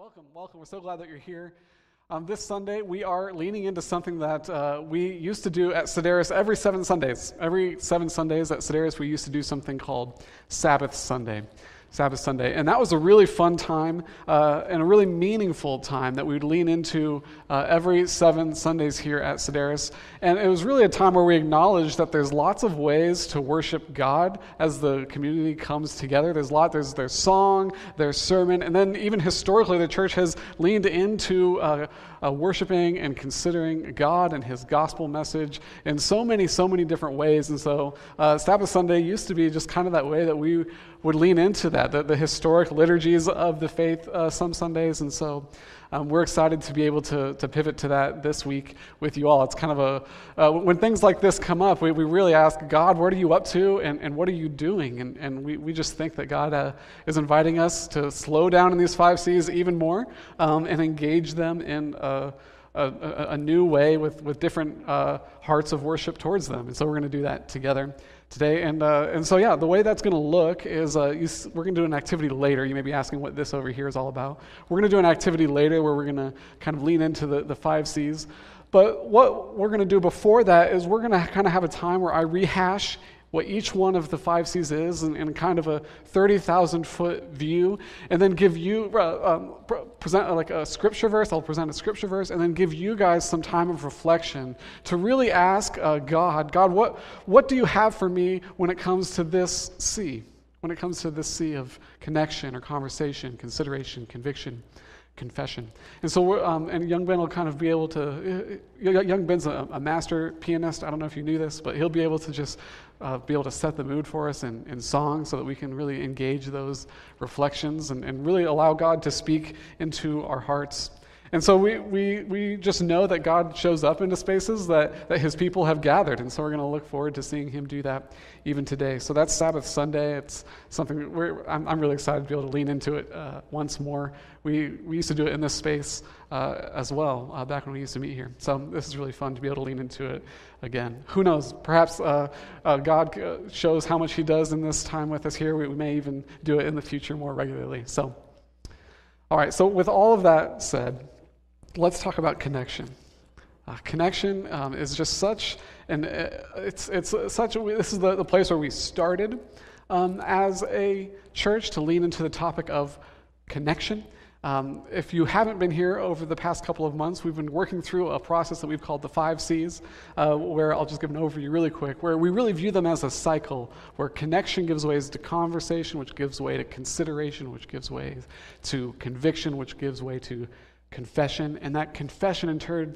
welcome, welcome. We're so glad that you're here. Um, this Sunday, we are leaning into something that uh, we used to do at Sedaris every seven Sundays. Every seven Sundays at Sedaris, we used to do something called Sabbath Sunday. Sabbath Sunday. And that was a really fun time uh, and a really meaningful time that we would lean into uh, every seven Sundays here at Sedaris. And it was really a time where we acknowledged that there's lots of ways to worship God as the community comes together. There's a lot, there's, their song, there's sermon, and then even historically, the church has leaned into uh, uh, worshiping and considering God and His gospel message in so many, so many different ways. And so uh, Sabbath Sunday used to be just kind of that way that we would lean into that, the, the historic liturgies of the faith uh, some Sundays. And so um, we're excited to be able to, to pivot to that this week with you all. It's kind of a, uh, when things like this come up, we, we really ask God, what are you up to and, and what are you doing? And, and we, we just think that God uh, is inviting us to slow down in these five C's even more um, and engage them in a, a, a, new way with, with different uh, hearts of worship towards them. And so we're going to do that together today. And, uh, and so, yeah, the way that's going to look is uh, you, we're going to do an activity later. You may be asking what this over here is all about. We're going to do an activity later where we're going to kind of lean into the, the five C's. But what we're going to do before that is we're going to kind of have a time where I rehash what each one of the five C's is in, in kind of a 30,000 foot view, and then give you, uh, um, present uh, like a scripture verse. I'll present a scripture verse, and then give you guys some time of reflection to really ask uh, God, God, what, what do you have for me when it comes to this C? When it comes to this C of connection or conversation, consideration, conviction confession. And so, um, and young Ben will kind of be able to. Uh, young Ben's a, a, master pianist. I don't know if you knew this, but he'll be able to just uh, be able to set the mood for us in, in song so that we can really engage those reflections and, and really allow God to speak into our hearts. And so we, we, we just know that God shows up into spaces that, that his people have gathered. And so we're going to look forward to seeing him do that even today. So that's Sabbath Sunday. It's something I'm, I'm really excited to be able to lean into it uh, once more. We, we used to do it in this space uh, as well uh, back when we used to meet here. So this is really fun to be able to lean into it again. Who knows? Perhaps uh, uh, God uh, shows how much he does in this time with us here. We, we may even do it in the future more regularly. So, all right, so with all of that said, let's talk about connection. Uh, connection um, is just such, and uh, it's, it's such, a, this is the, the place where we started um, as a church to lean into the topic of connection. Um, if you haven't been here over the past couple of months, we've been working through a process that we've called the five C's, uh, where I'll just give an overview really quick, where we really view them as a cycle, where connection gives way to conversation, which gives way to consideration, which gives way to conviction, which gives way to confession, and that confession in turn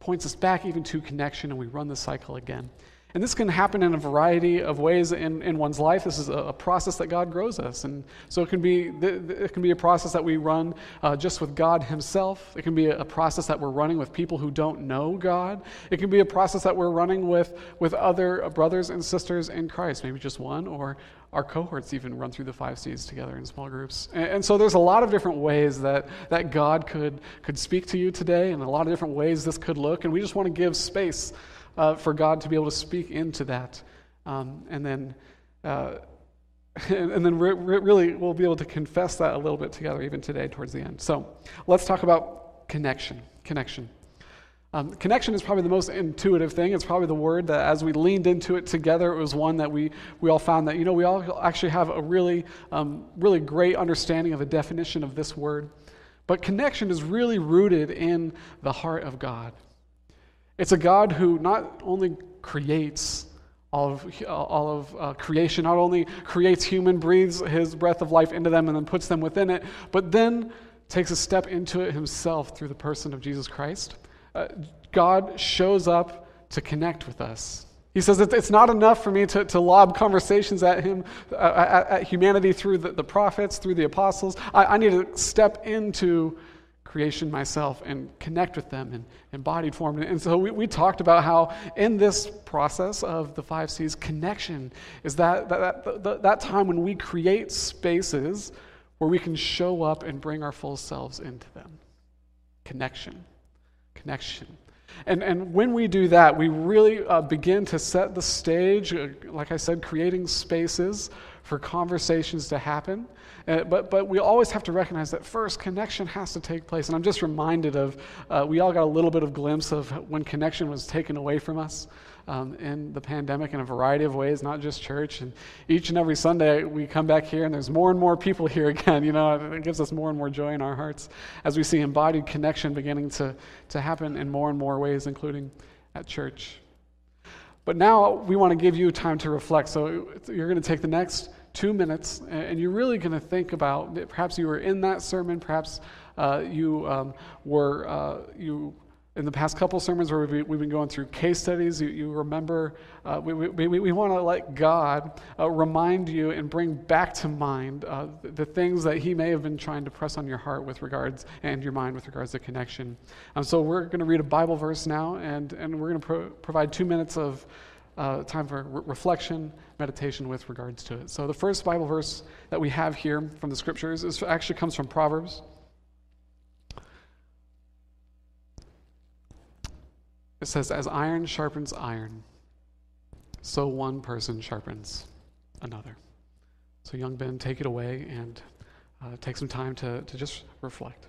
points us back even to connection, and we run the cycle again. And this can happen in a variety of ways in, in one's life. This is a, a process that God grows us. And so it can be, it can be a process that we run uh, just with God Himself. It can be a, process that we're running with people who don't know God. It can be a process that we're running with, with other brothers and sisters in Christ, maybe just one or, our cohorts even run through the five C's together in small groups. And, and, so there's a lot of different ways that, that God could, could speak to you today, and a lot of different ways this could look. And we just want to give space uh, for God to be able to speak into that. Um, and then, uh, and, and, then re- re- really we'll be able to confess that a little bit together even today towards the end. So let's talk about connection. Connection. Um, connection is probably the most intuitive thing. It's probably the word that, as we leaned into it together, it was one that we, we all found that, you know, we all actually have a really, um, really great understanding of the definition of this word. But connection is really rooted in the heart of God. It's a God who not only creates all of, all of uh, creation, not only creates human, breathes his breath of life into them, and then puts them within it, but then takes a step into it himself through the person of Jesus Christ uh, God shows up to connect with us. He says it's not enough for me to, to lob conversations at him, uh, at, at, humanity through the, the, prophets, through the apostles. I, I, need to step into creation myself and connect with them in embodied form. And so we, we talked about how in this process of the five C's, connection is that, that, that, that, that time when we create spaces where we can show up and bring our full selves into them. Connection connection. And, and when we do that, we really uh, begin to set the stage, uh, like I said, creating spaces for conversations to happen. Uh, but, but we always have to recognize that first, connection has to take place. And I'm just reminded of, uh, we all got a little bit of glimpse of when connection was taken away from us um, in the pandemic in a variety of ways, not just church. And each and every Sunday we come back here and there's more and more people here again. You know, it gives us more and more joy in our hearts as we see embodied connection beginning to, to happen in more and more ways, including at church. But now we want to give you time to reflect. So you're going to take the next two minutes and you're really going to think about perhaps you were in that sermon, perhaps uh, you um, were uh, you in the past couple sermons where we've, we've been going through case studies, you, you remember, uh, we, we, we want to let God uh, remind you and bring back to mind uh, the, the, things that He may have been trying to press on your heart with regards and your mind with regards to connection. Um, so we're going to read a Bible verse now, and, and we're going to pro- provide two minutes of uh, time for re- reflection, meditation with regards to it. So the first Bible verse that we have here from the scriptures is actually comes from Proverbs. It says, As iron sharpens iron, so one person sharpens another. So, young Ben, take it away and uh, take some time to, to just reflect.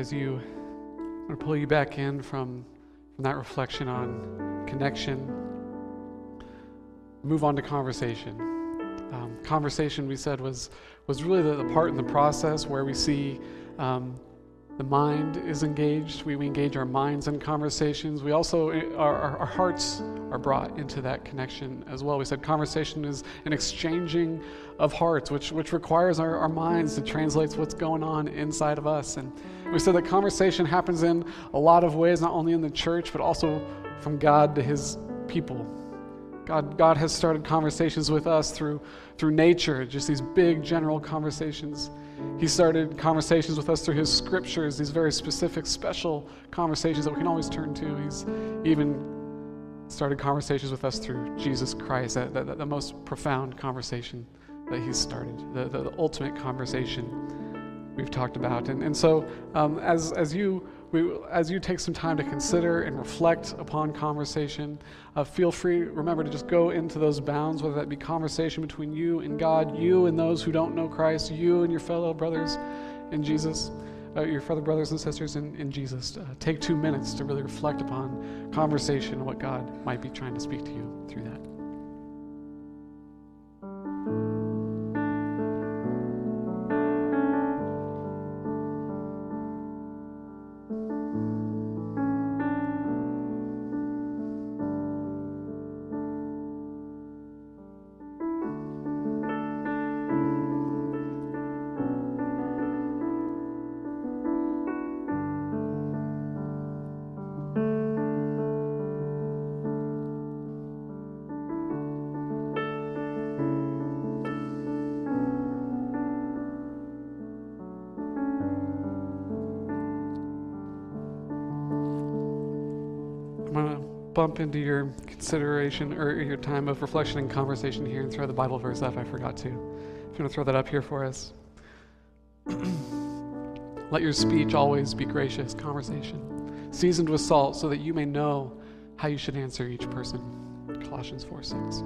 As you, I'm going to pull you back in from, from that reflection on connection, move on to conversation. Um, conversation, we said, was, was really the, the, part in the process where we see um, the mind is engaged. We, we engage our minds in conversations. We also, eh, our, our, our, hearts are brought into that connection as well. We said conversation is an exchanging of hearts, which, which requires our, our minds to translate what's going on inside of us. And we said that conversation happens in a lot of ways, not only in the church, but also from God to his people. God, God has started conversations with us through, through nature, just these big general conversations. He started conversations with us through his scriptures, these very specific, special conversations that we can always turn to. He's even started conversations with us through Jesus Christ, that, the most profound conversation that he's started, the, the, the ultimate conversation we've talked about. And, and so um, as, as you we, as you take some time to consider and reflect upon conversation, uh, feel free, remember to just go into those bounds, whether that be conversation between you and God, you and those who don't know Christ, you and your fellow brothers in Jesus, uh, your fellow brothers and sisters in, in Jesus. Uh, take two minutes to really reflect upon conversation and what God might be trying to speak to you through that. Bump into your consideration or your time of reflection and conversation here and throw the Bible verse up, I forgot to. If you want to throw that up here for us. Let your speech always be gracious, conversation, seasoned with salt, so that you may know how you should answer each person. Colossians 4 6.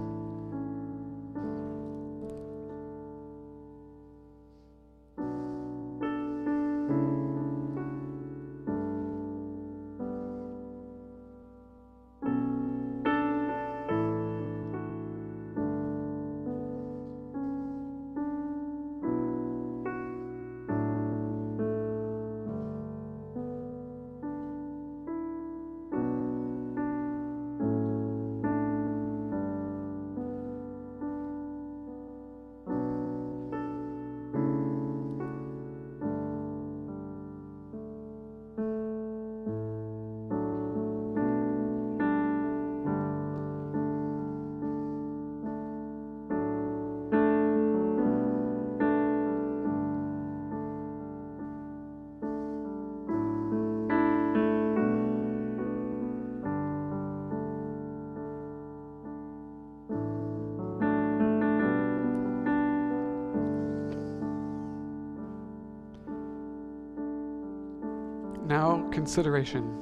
Consideration.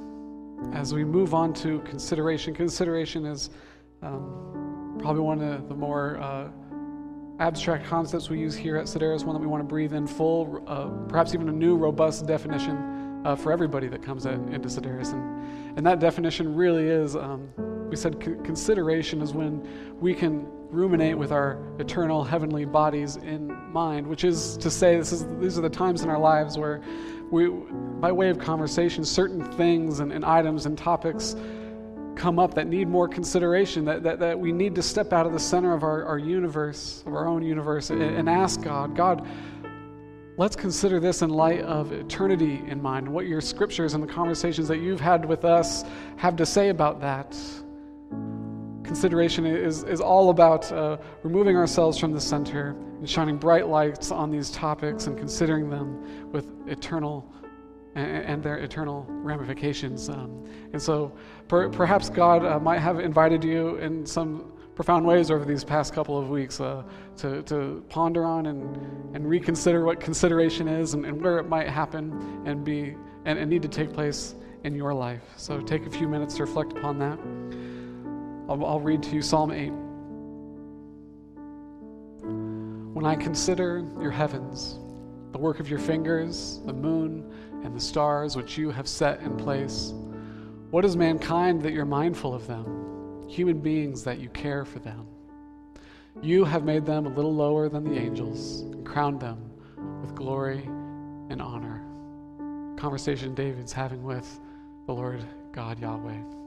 As we move on to consideration, consideration is um, probably one of the more uh, abstract concepts we use here at Sedaris, one that we want to breathe in full, uh, perhaps even a new, robust definition uh, for everybody that comes in, into Sedaris. And, and that definition really is um, we said consideration is when we can ruminate with our eternal heavenly bodies in mind, which is to say, this is, these are the times in our lives where we, by way of conversation, certain things and, and items and topics come up that need more consideration, that, that, that we need to step out of the center of our, our universe, of our own universe, and, and ask God, God, let's consider this in light of eternity in mind, what your scriptures and the conversations that you've had with us have to say about that. Consideration is, is all about uh, removing ourselves from the center and shining bright lights on these topics and considering them with eternal and, their eternal ramifications. Um, and so per, perhaps God uh, might have invited you in some profound ways over these past couple of weeks uh, to, to ponder on and, and reconsider what consideration is and, and where it might happen and be and, and need to take place in your life. So take a few minutes to reflect upon that. I'll, I'll read to you Psalm 8. When I consider your heavens, the work of your fingers, the moon, and the stars which you have set in place, what is mankind that you're mindful of them? Human beings that you care for them. You have made them a little lower than the angels and crowned them with glory and honor. Conversation David's having with the Lord God Yahweh.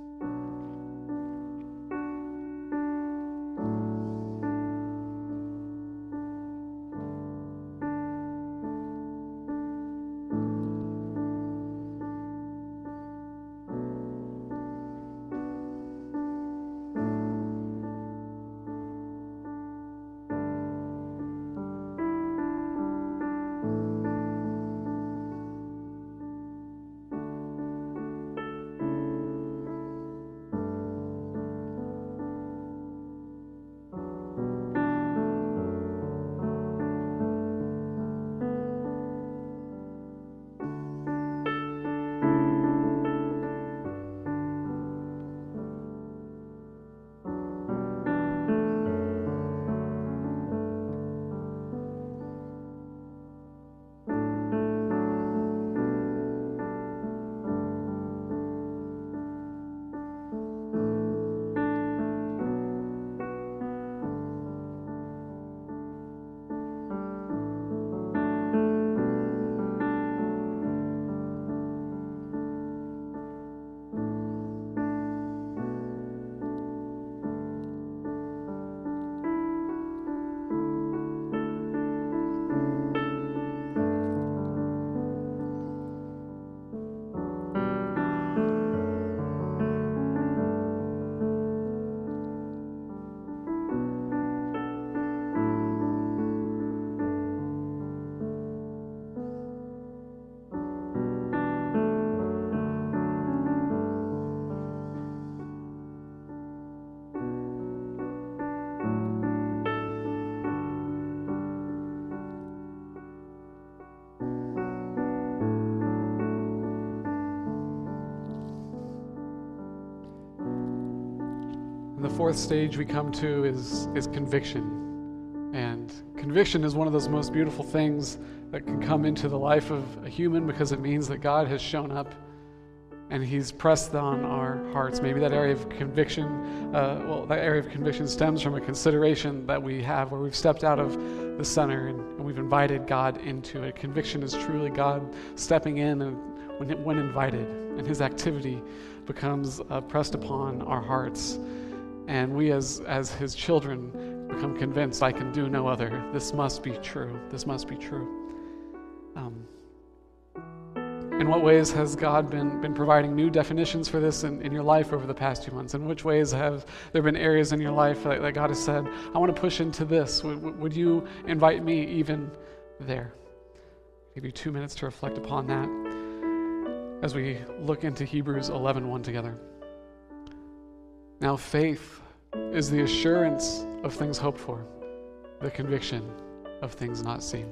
Fourth stage we come to is, is conviction. And conviction is one of those most beautiful things that can come into the life of a human because it means that God has shown up and He's pressed on our hearts. Maybe that area of conviction, uh, well, that area of conviction stems from a consideration that we have where we've stepped out of the center and, and we've invited God into it. Conviction is truly God stepping in and when, when invited, and His activity becomes uh, pressed upon our hearts. And we, as, as His children, become convinced I can do no other. This must be true. This must be true. Um, in what ways has God been, been providing new definitions for this in, in your life over the past few months? In which ways have there been areas in your life that, that God has said, I want to push into this? Would, would you invite me even there? Give you two minutes to reflect upon that as we look into Hebrews 11.1 together. Now, faith is the assurance of things hoped for, the conviction of things not seen.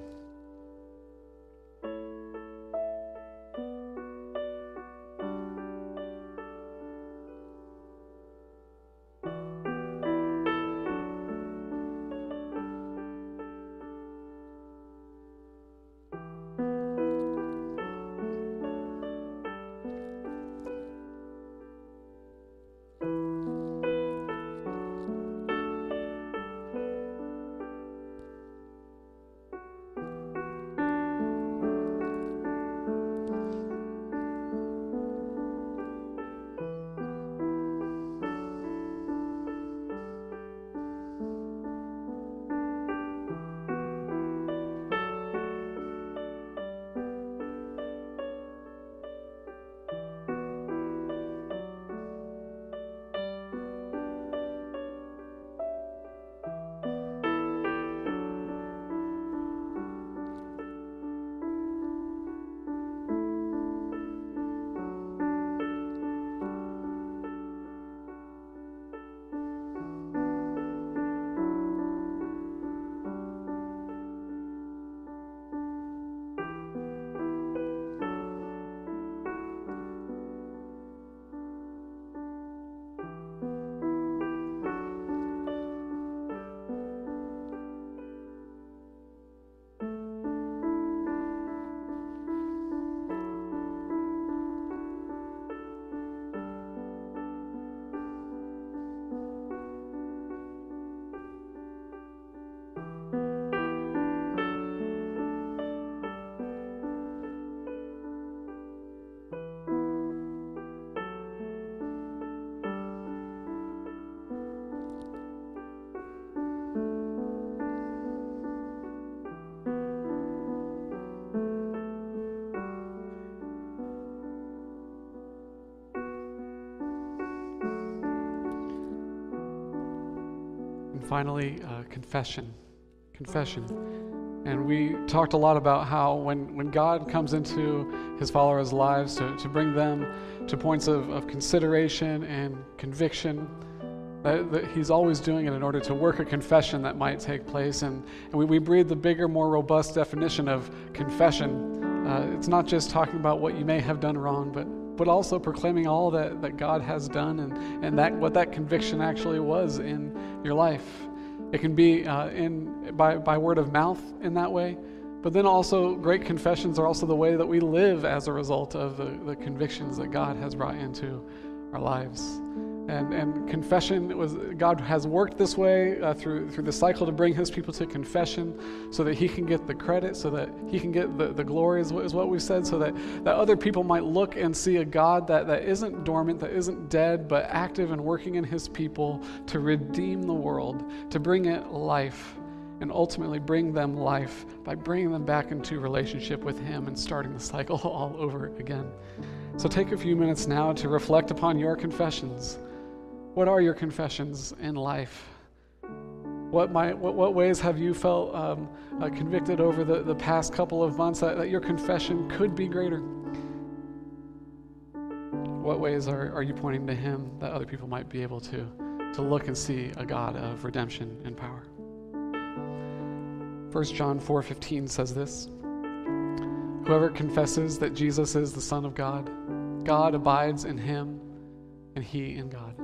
Finally, uh, confession. Confession. And we talked a lot about how when, when God comes into his followers' lives to, to bring them to points of, of consideration and conviction, that, that, he's always doing it in order to work a confession that might take place. And, and we, we breathe the bigger, more robust definition of confession. Uh, it's not just talking about what you may have done wrong, but, but also proclaiming all that, that God has done and, and that, what that conviction actually was in your life. It can be uh, in by, by word of mouth in that way, but then also great confessions are also the way that we live as a result of the, the convictions that God has brought into our lives. And, and confession was God has worked this way uh, through through the cycle to bring His people to confession, so that He can get the credit, so that He can get the, the glory is what, is what we've said, so that, that other people might look and see a God that, that isn't dormant, that isn't dead, but active and working in His people to redeem the world, to bring it life, and ultimately bring them life by bringing them back into relationship with Him and starting the cycle all over again. So take a few minutes now to reflect upon your confessions. What are your confessions in life? What, might, what, what ways have you felt um, uh, convicted over the, the past couple of months that, that your confession could be greater? What ways are, are you pointing to Him that other people might be able to, to look and see a God of redemption and power? 1 John 4:15 says this. Whoever confesses that Jesus is the Son of God, God abides in him and he in God.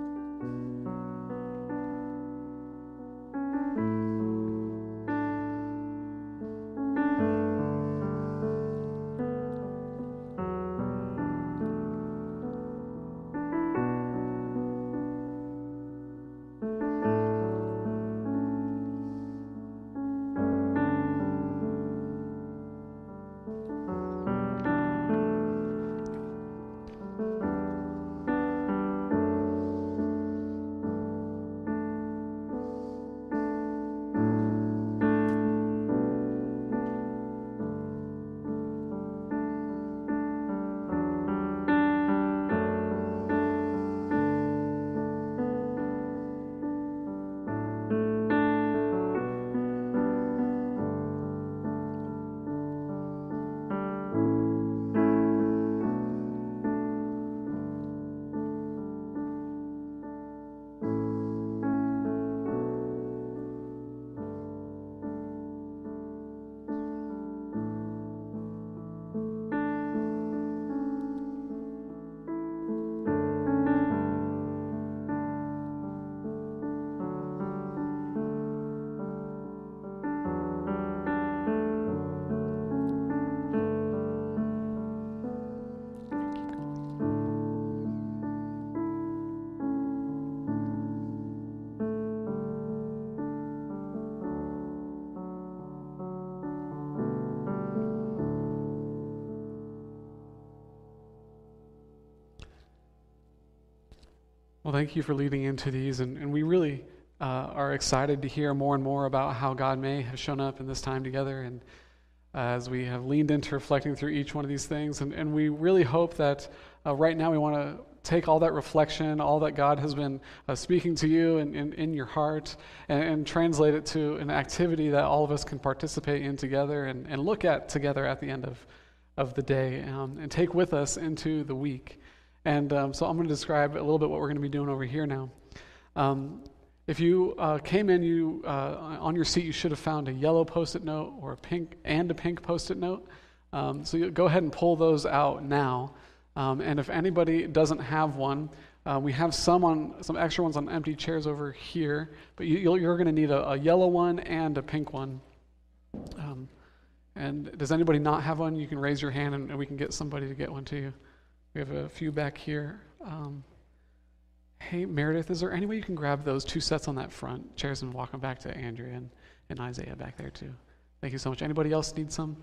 Well, thank you for leading into these, and, and we really uh, are excited to hear more and more about how God may have shown up in this time together. And uh, as we have leaned into reflecting through each one of these things, and, and we really hope that uh, right now we want to take all that reflection, all that God has been uh, speaking to you and in, your heart, and, and, translate it to an activity that all of us can participate in together and, and look at together at the end of, of the day um, and take with us into the week. And um, so I'm going to describe a little bit what we're going to be doing over here now. Um, if you uh, came in, you uh, on your seat, you should have found a yellow post-it note or a pink and a pink post-it note. Um, so you go ahead and pull those out now. Um, and if anybody doesn't have one, uh, we have some on some extra ones on empty chairs over here. But you, are going to need a, a, yellow one and a pink one. Um, and does anybody not have one? You can raise your hand, and, and, we can get somebody to get one to you. We have a few back here. Um, Hey, Meredith, is there any way you can grab those two sets on that front chairs and walk them back to Andrea and, and Isaiah back there, too? Thank you so much. Anybody else need some?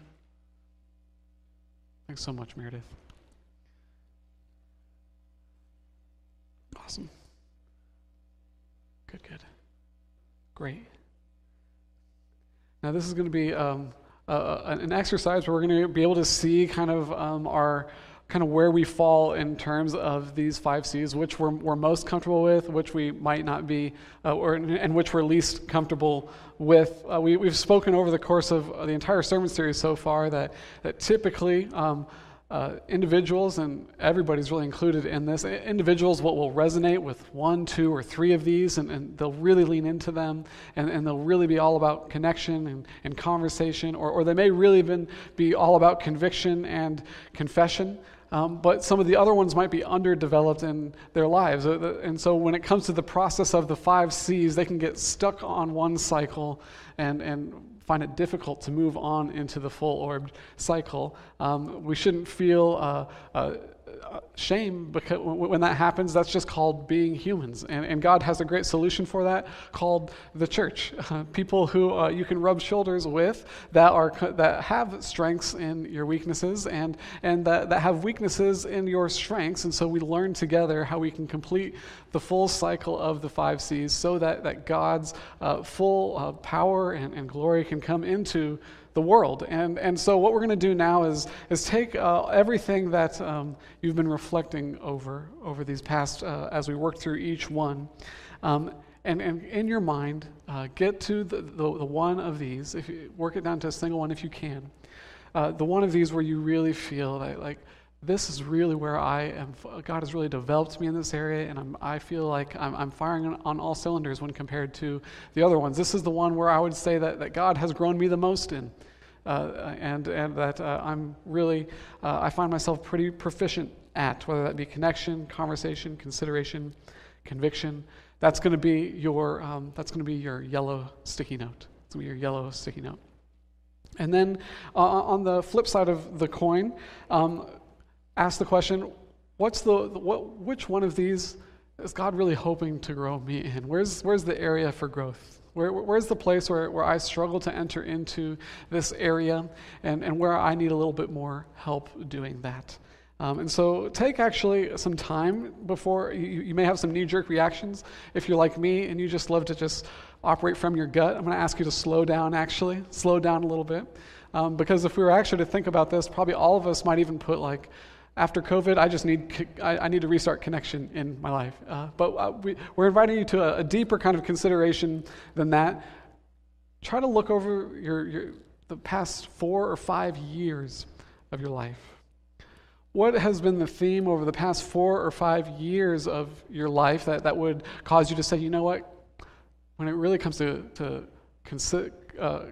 Thanks so much, Meredith. Awesome. Good, good. Great. Now, this is going to be um, an exercise where we're going to be able to see kind of um, our kind of where we fall in terms of these five C's, which we're, we're most comfortable with, which we might not be, uh, or, and which we're least comfortable with. Uh, we, we've spoken over the course of the entire sermon series so far that, that typically um, uh, individuals, and everybody's really included in this, individuals what will resonate with one, two, or three of these, and, and they'll really lean into them, and, and they'll really be all about connection and, and conversation, or, or they may really even be all about conviction and confession. Um, but some of the other ones might be underdeveloped in their lives. Uh, and so when it comes to the process of the five C's, they can get stuck on one cycle and, and find it difficult to move on into the full orbed cycle. Um, we shouldn't feel uh, uh, shame because when that happens that's just called being humans. And, and god has a great solution for that called the church. Uh, people who uh, you can rub shoulders with that are that have strengths in your weaknesses and and that, that have weaknesses in your strengths. And so we learn together how we can complete the full cycle of the five c's so that that god's uh, full uh, power and, and glory can come into the world. And, and so, what we're going to do now is, is take uh, everything that um, you've been reflecting over over these past, uh, as we work through each one, um, and, and in your mind, uh, get to the, the, the, one of these, if you work it down to a single one if you can. Uh, the one of these where you really feel like, this is really where I am. God has really developed me in this area, and I'm, i feel like I'm, I'm firing on, on, all cylinders when compared to the other ones. This is the one where I would say that, that God has grown me the most in and, and that uh, I'm really, uh, I find myself pretty proficient at, whether that be connection, conversation, consideration, conviction. That's going to be your, um, that's going to be your yellow sticky note. It's going to be your yellow sticky note. And then uh, on the flip side of the coin, um, ask the question, what's the, what, which one of these is God really hoping to grow me in? Where's, where's the area for growth? Where, where's the place where, where I struggle to enter into this area and, and where I need a little bit more help doing that? Um, and so take actually some time before you, you may have some knee jerk reactions. If you're like me and you just love to just operate from your gut, I'm going to ask you to slow down actually, slow down a little bit. Um, because if we were actually to think about this, probably all of us might even put like after COVID, I just need, I, need to restart connection in my life. Uh, but uh, we, we're inviting you to a, a, deeper kind of consideration than that. Try to look over your, your, the past four or five years of your life. What has been the theme over the past four or five years of your life that, that would cause you to say, you know what? When it really comes to, to consi- uh,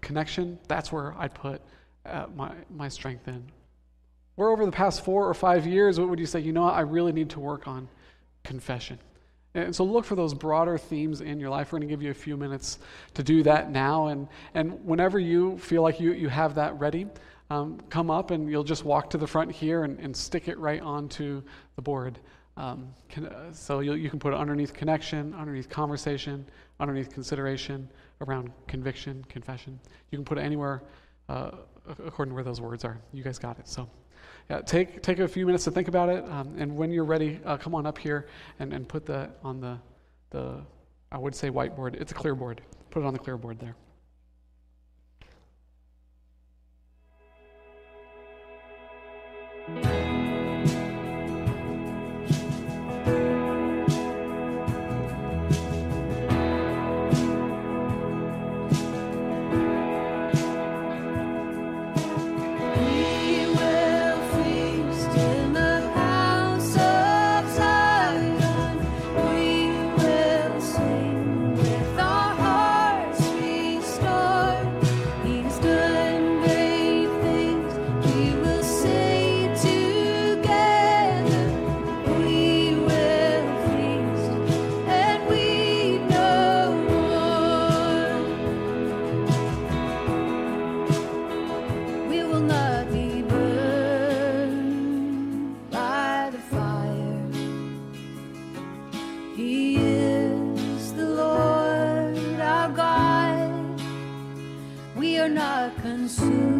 connection, that's where I put uh, my, my strength in. Where over the past four or five years, what would you say? You know what? I really need to work on confession. And so look for those broader themes in your life. We're going to give you a few minutes to do that now. And, and whenever you feel like you, you have that ready, um, come up and you'll just walk to the front here and, and stick it right onto the board. Um, can, uh, so you can put it underneath connection, underneath conversation, underneath consideration, around conviction, confession. You can put it anywhere uh, according to where those words are. You guys got it. So, yeah, take take a few minutes to think about it, um, and when you're ready, uh, come on up here and, and put that on the the I would say whiteboard. It's a clear board. Put it on the clear board there. 诉。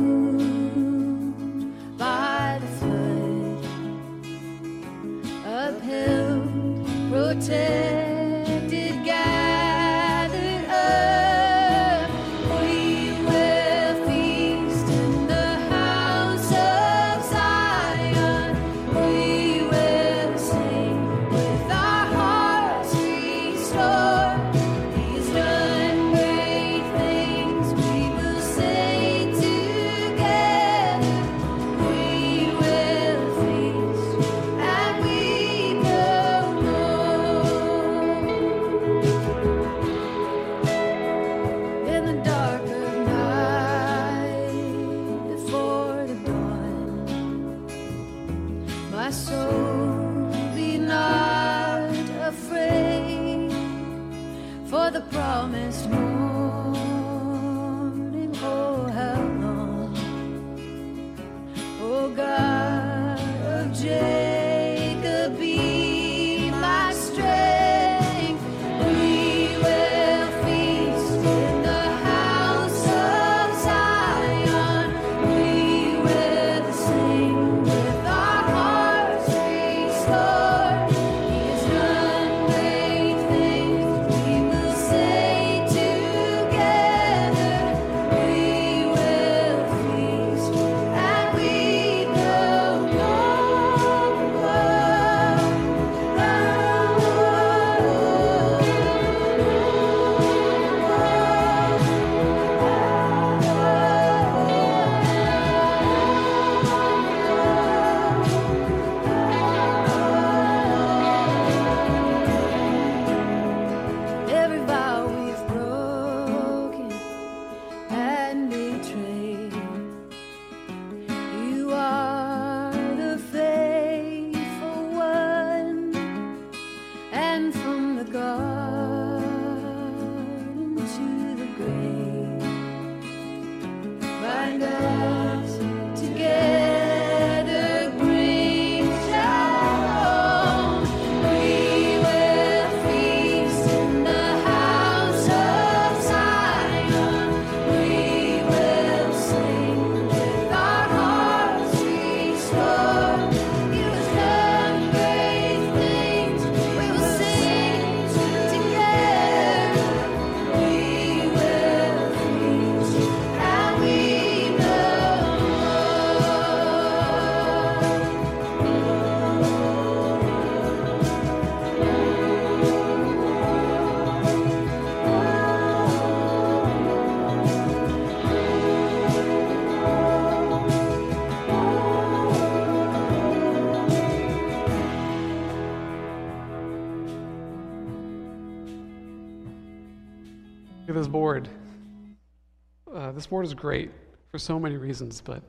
This board is great for so many reasons, but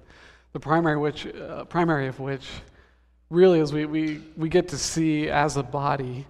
the primary, which, uh, primary of which really is we, we, we get to see as a body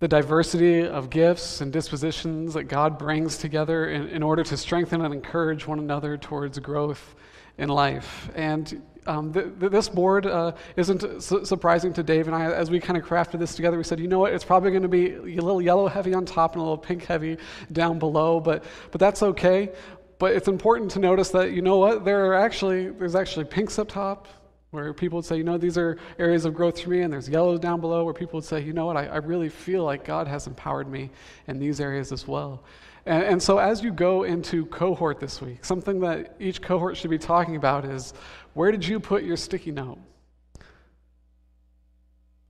the diversity of gifts and dispositions that God brings together in, in order to strengthen and encourage one another towards growth in life. And um, th- th- this board uh, isn't su- surprising to Dave and I. As we kind of crafted this together, we said, you know what, it's probably going to be a little yellow heavy on top and a little pink heavy down below, but, but that's okay but it's important to notice that, you know what, there are actually, there's actually pinks up top where people would say, you know, these are areas of growth for me, and there's yellows down below where people would say, you know what, I, I really feel like God has empowered me in these areas as well. And, and so as you go into cohort this week, something that each cohort should be talking about is where did you put your sticky note?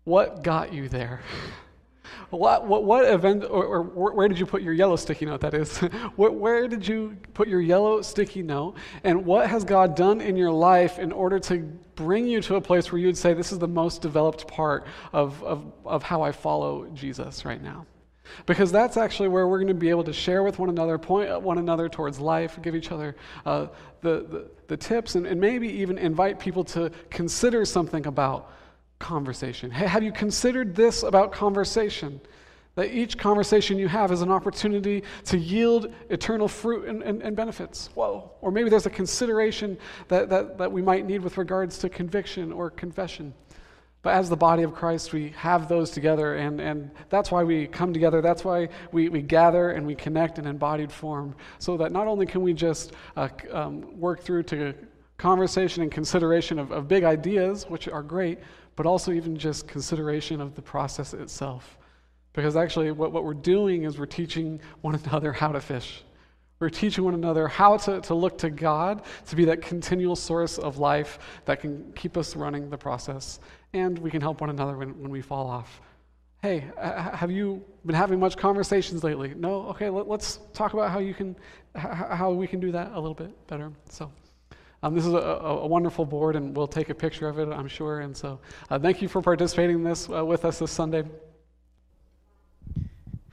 What got you there? What, what, what event, or, or, where did you put your yellow sticky note, that is? where did you put your yellow sticky note? And what has God done in your life in order to bring you to a place where you would say, this is the most developed part of, of, of how I follow Jesus right now? Because that's actually where we're going to be able to share with one another, point one another towards life, give each other uh, the, the, the tips, and, and maybe even invite people to consider something about conversation. Hey, have you considered this about conversation? That each conversation you have is an opportunity to yield eternal fruit and, and, and, benefits. Whoa. Or maybe there's a consideration that, that, that we might need with regards to conviction or confession. But as the body of Christ, we have those together, and, and that's why we come together. That's why we, we gather and we connect in embodied form, so that not only can we just uh, um, work through to conversation and consideration of, of big ideas, which are great, but also even just consideration of the process itself. Because actually, what, what we're doing is we're teaching one another how to fish. We're teaching one another how to, to look to God to be that continual source of life that can keep us running the process. And we can help one another when, when we fall off. Hey, have you been having much conversations lately? No? Okay, let, us talk about how you can, how we can do that a little bit better. So. Um, this is a, a, wonderful board, and we'll take a picture of it, I'm sure. And so, uh, thank you for participating in this uh, with us this Sunday.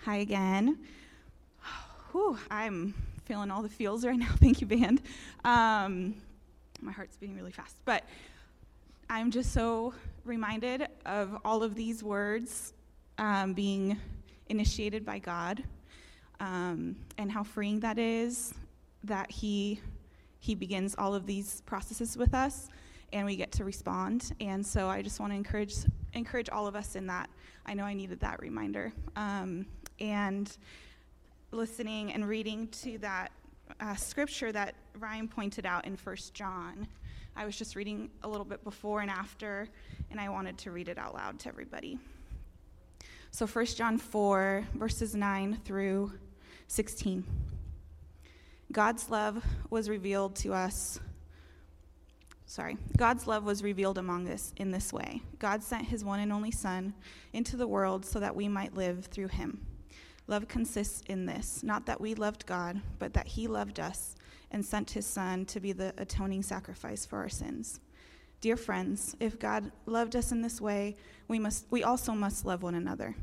Hi again. Whew, I'm feeling all the feels right now. Thank you, band. Um, my heart's beating really fast, but I'm just so reminded of all of these words um, being initiated by God, um, and how freeing that is. That He he begins all of these processes with us and we get to respond. And so I just want to encourage encourage all of us in that. I know I needed that reminder. Um, and listening and reading to that uh, scripture that Ryan pointed out in First John. I was just reading a little bit before and after, and I wanted to read it out loud to everybody. So, First John 4, verses 9 through 16. God's love was revealed to us. Sorry, God's love was revealed among us in this way. God sent his one and only Son into the world so that we might live through him. Love consists in this not that we loved God, but that he loved us and sent his Son to be the atoning sacrifice for our sins. Dear friends, if God loved us in this way, we, must, we also must love one another.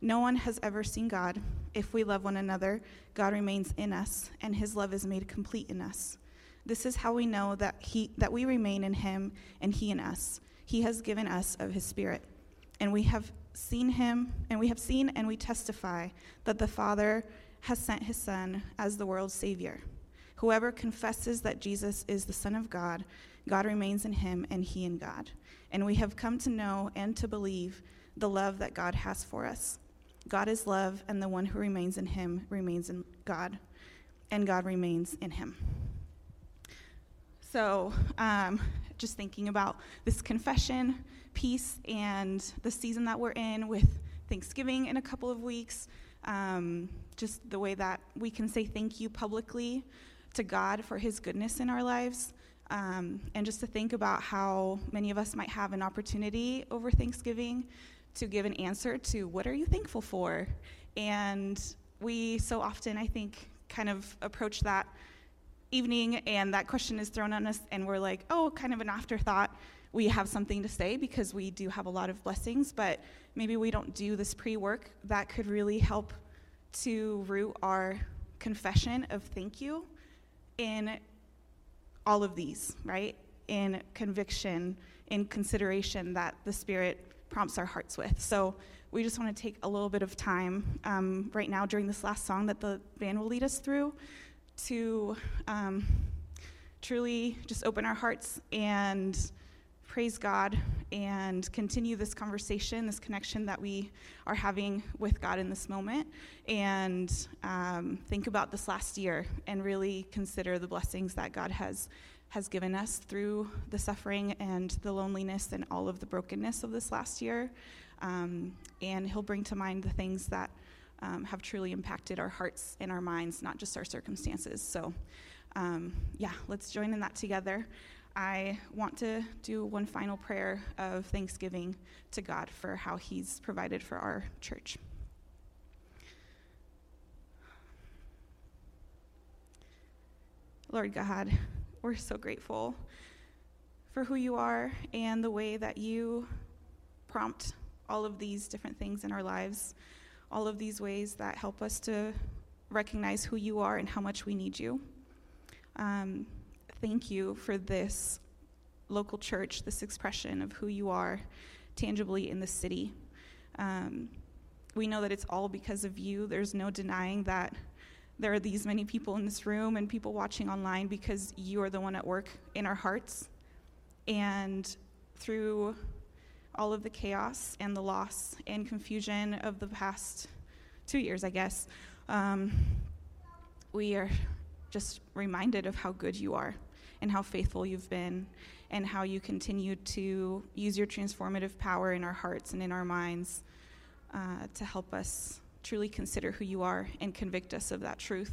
No one has ever seen God. If we love one another, God remains in us, and his love is made complete in us. This is how we know that, he, that we remain in him and he in us. He has given us of his Spirit. And we have seen him, and we have seen and we testify that the Father has sent his Son as the world's Savior. Whoever confesses that Jesus is the Son of God, God remains in him and he in God. And we have come to know and to believe the love that God has for us. God is love, and the one who remains in him remains in God, and God remains in him. So, um, just thinking about this confession piece and the season that we're in with Thanksgiving in a couple of weeks, um, just the way that we can say thank you publicly to God for his goodness in our lives. Um, and just to think about how many of us might have an opportunity over Thanksgiving to give an answer to what are you thankful for? And we so often, I think, kind of approach that evening and that question is thrown on us and we're like, oh, kind of an afterthought. We have something to say because we do have a lot of blessings, but maybe we don't do this pre work that could really help to root our confession of thank you in all of these, right? In conviction, in consideration that the Spirit prompts our hearts with. So we just want to take a little bit of time um, right now during this last song that the band will lead us through to um, truly just open our hearts and praise God and continue this conversation, this connection that we are having with God in this moment, and um, think about this last year and really consider the blessings that God has has given us through the suffering and the loneliness and all of the brokenness of this last year. Um, and He'll bring to mind the things that um, have truly impacted our hearts and our minds, not just our circumstances. So, um, yeah, let's join in that together. I want to do one final prayer of thanksgiving to God for how He's provided for our church. Lord God, we're so grateful for who you are and the way that you prompt all of these different things in our lives, all of these ways that help us to recognize who you are and how much we need you. Um, thank you for this local church, this expression of who you are tangibly in the city. Um, we know that it's all because of you. There's no denying that there are these many people in this room and people watching online because you are the one at work in our hearts. And through all of the chaos and the loss and confusion of the past two years, I guess, um, we are just reminded of how good you are and how faithful you've been and how you continue to use your transformative power in our hearts and in our minds uh, to help us truly consider who you are and convict us of that truth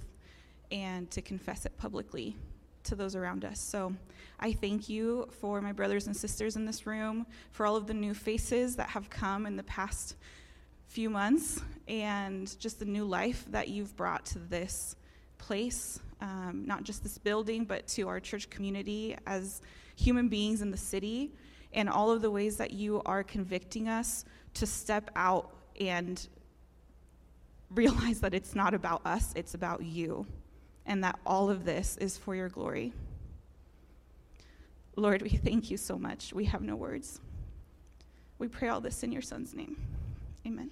and to confess it publicly to those around us. So I thank you for my brothers and sisters in this room, for all of the new faces that have come in the past few months, and just the new life that you've brought to this place, um, not just this building, but to our church community as human beings in the city, and all of the ways that you are convicting us to step out and realize that it's not about us, it's about you, and that all of this is for your glory. Lord, we thank you so much. We have no words. We pray all this in your son's name. Amen.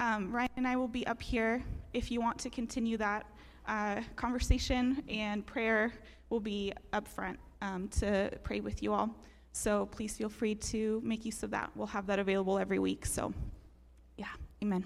Um, Ryan and I will be up here if you want to continue that uh, conversation, and prayer will be up front um, to pray with you all. So please feel free to make use of that. We'll have that available every week. So, yeah, amen.